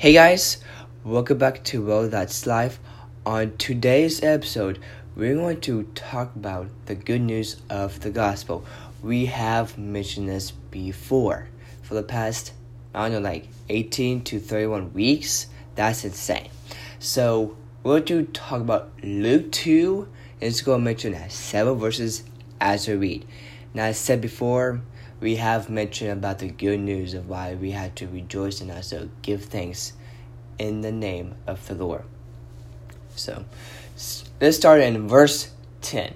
Hey guys, welcome back to Well That's Life. On today's episode, we're going to talk about the good news of the gospel. We have mentioned this before for the past, I don't know, like 18 to 31 weeks. That's insane. So, we're going to talk about Luke 2, and it's going to mention seven verses as we read. Now, I said before, we have mentioned about the good news of why we had to rejoice and also give thanks in the name of the Lord. So let's start in verse 10.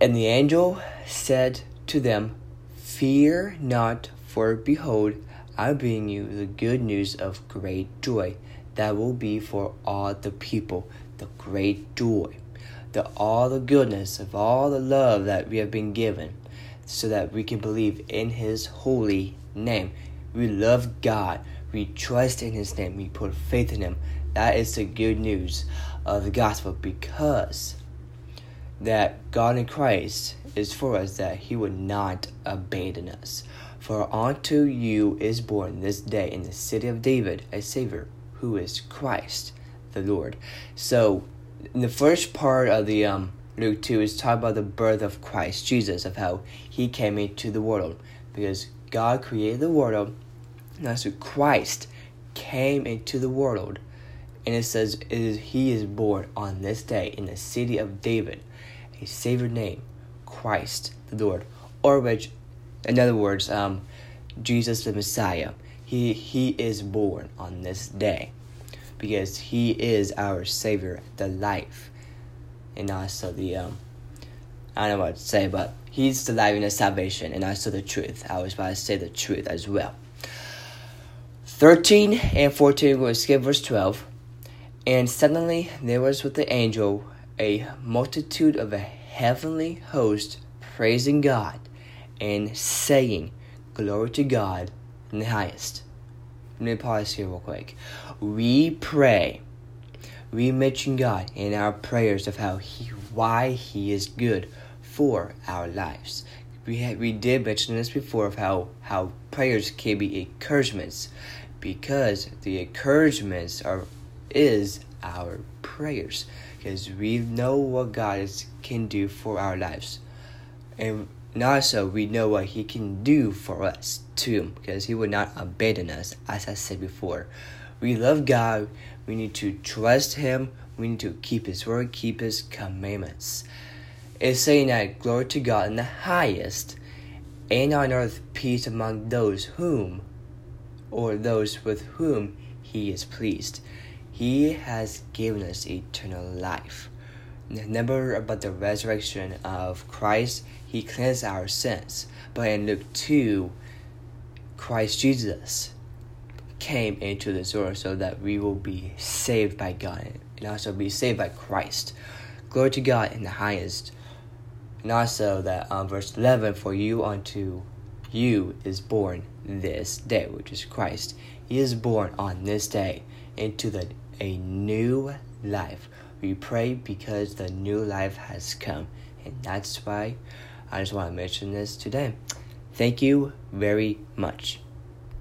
And the angel said to them, Fear not, for behold, I bring you the good news of great joy that will be for all the people, the great joy, the all the goodness of all the love that we have been given so that we can believe in His holy name. We love God. We trust in His name. We put faith in Him. That is the good news of the gospel because that God in Christ is for us, that He would not abandon us. For unto you is born this day in the city of David a Savior, who is Christ the Lord. So, in the first part of the um, Luke 2 is talking about the birth of Christ Jesus, of how he came into the world. Because God created the world, and so Christ came into the world. And it says it is, he is born on this day in the city of David, a Savior name, Christ the Lord. Or which, in other words, um, Jesus the Messiah. He, he is born on this day because he is our Savior, the life and also the um I don't know what to say, but he's the life and the salvation and also the truth. I was about to say the truth as well. 13 and 14 we'll skip verse 12. And suddenly there was with the angel a multitude of a heavenly host praising God and saying, Glory to God in the highest. Let me pause here real quick. We pray we mention God in our prayers of how He, why He is good for our lives. We had, we did mention this before of how how prayers can be encouragements, because the encouragements are is our prayers because we know what God is, can do for our lives, and also we know what He can do for us too, because He will not abandon us, as I said before. We love God. We need to trust Him. We need to keep His word, keep His commandments. It's saying that glory to God in the highest, and on earth peace among those whom, or those with whom He is pleased. He has given us eternal life. Remember about the resurrection of Christ, He cleansed our sins. But in Luke 2, Christ Jesus came into this world so that we will be saved by God and also be saved by Christ. Glory to God in the highest. And also that um, verse 11, for you unto you is born this day, which is Christ. He is born on this day into the a new life. We pray because the new life has come. And that's why I just want to mention this today. Thank you very much.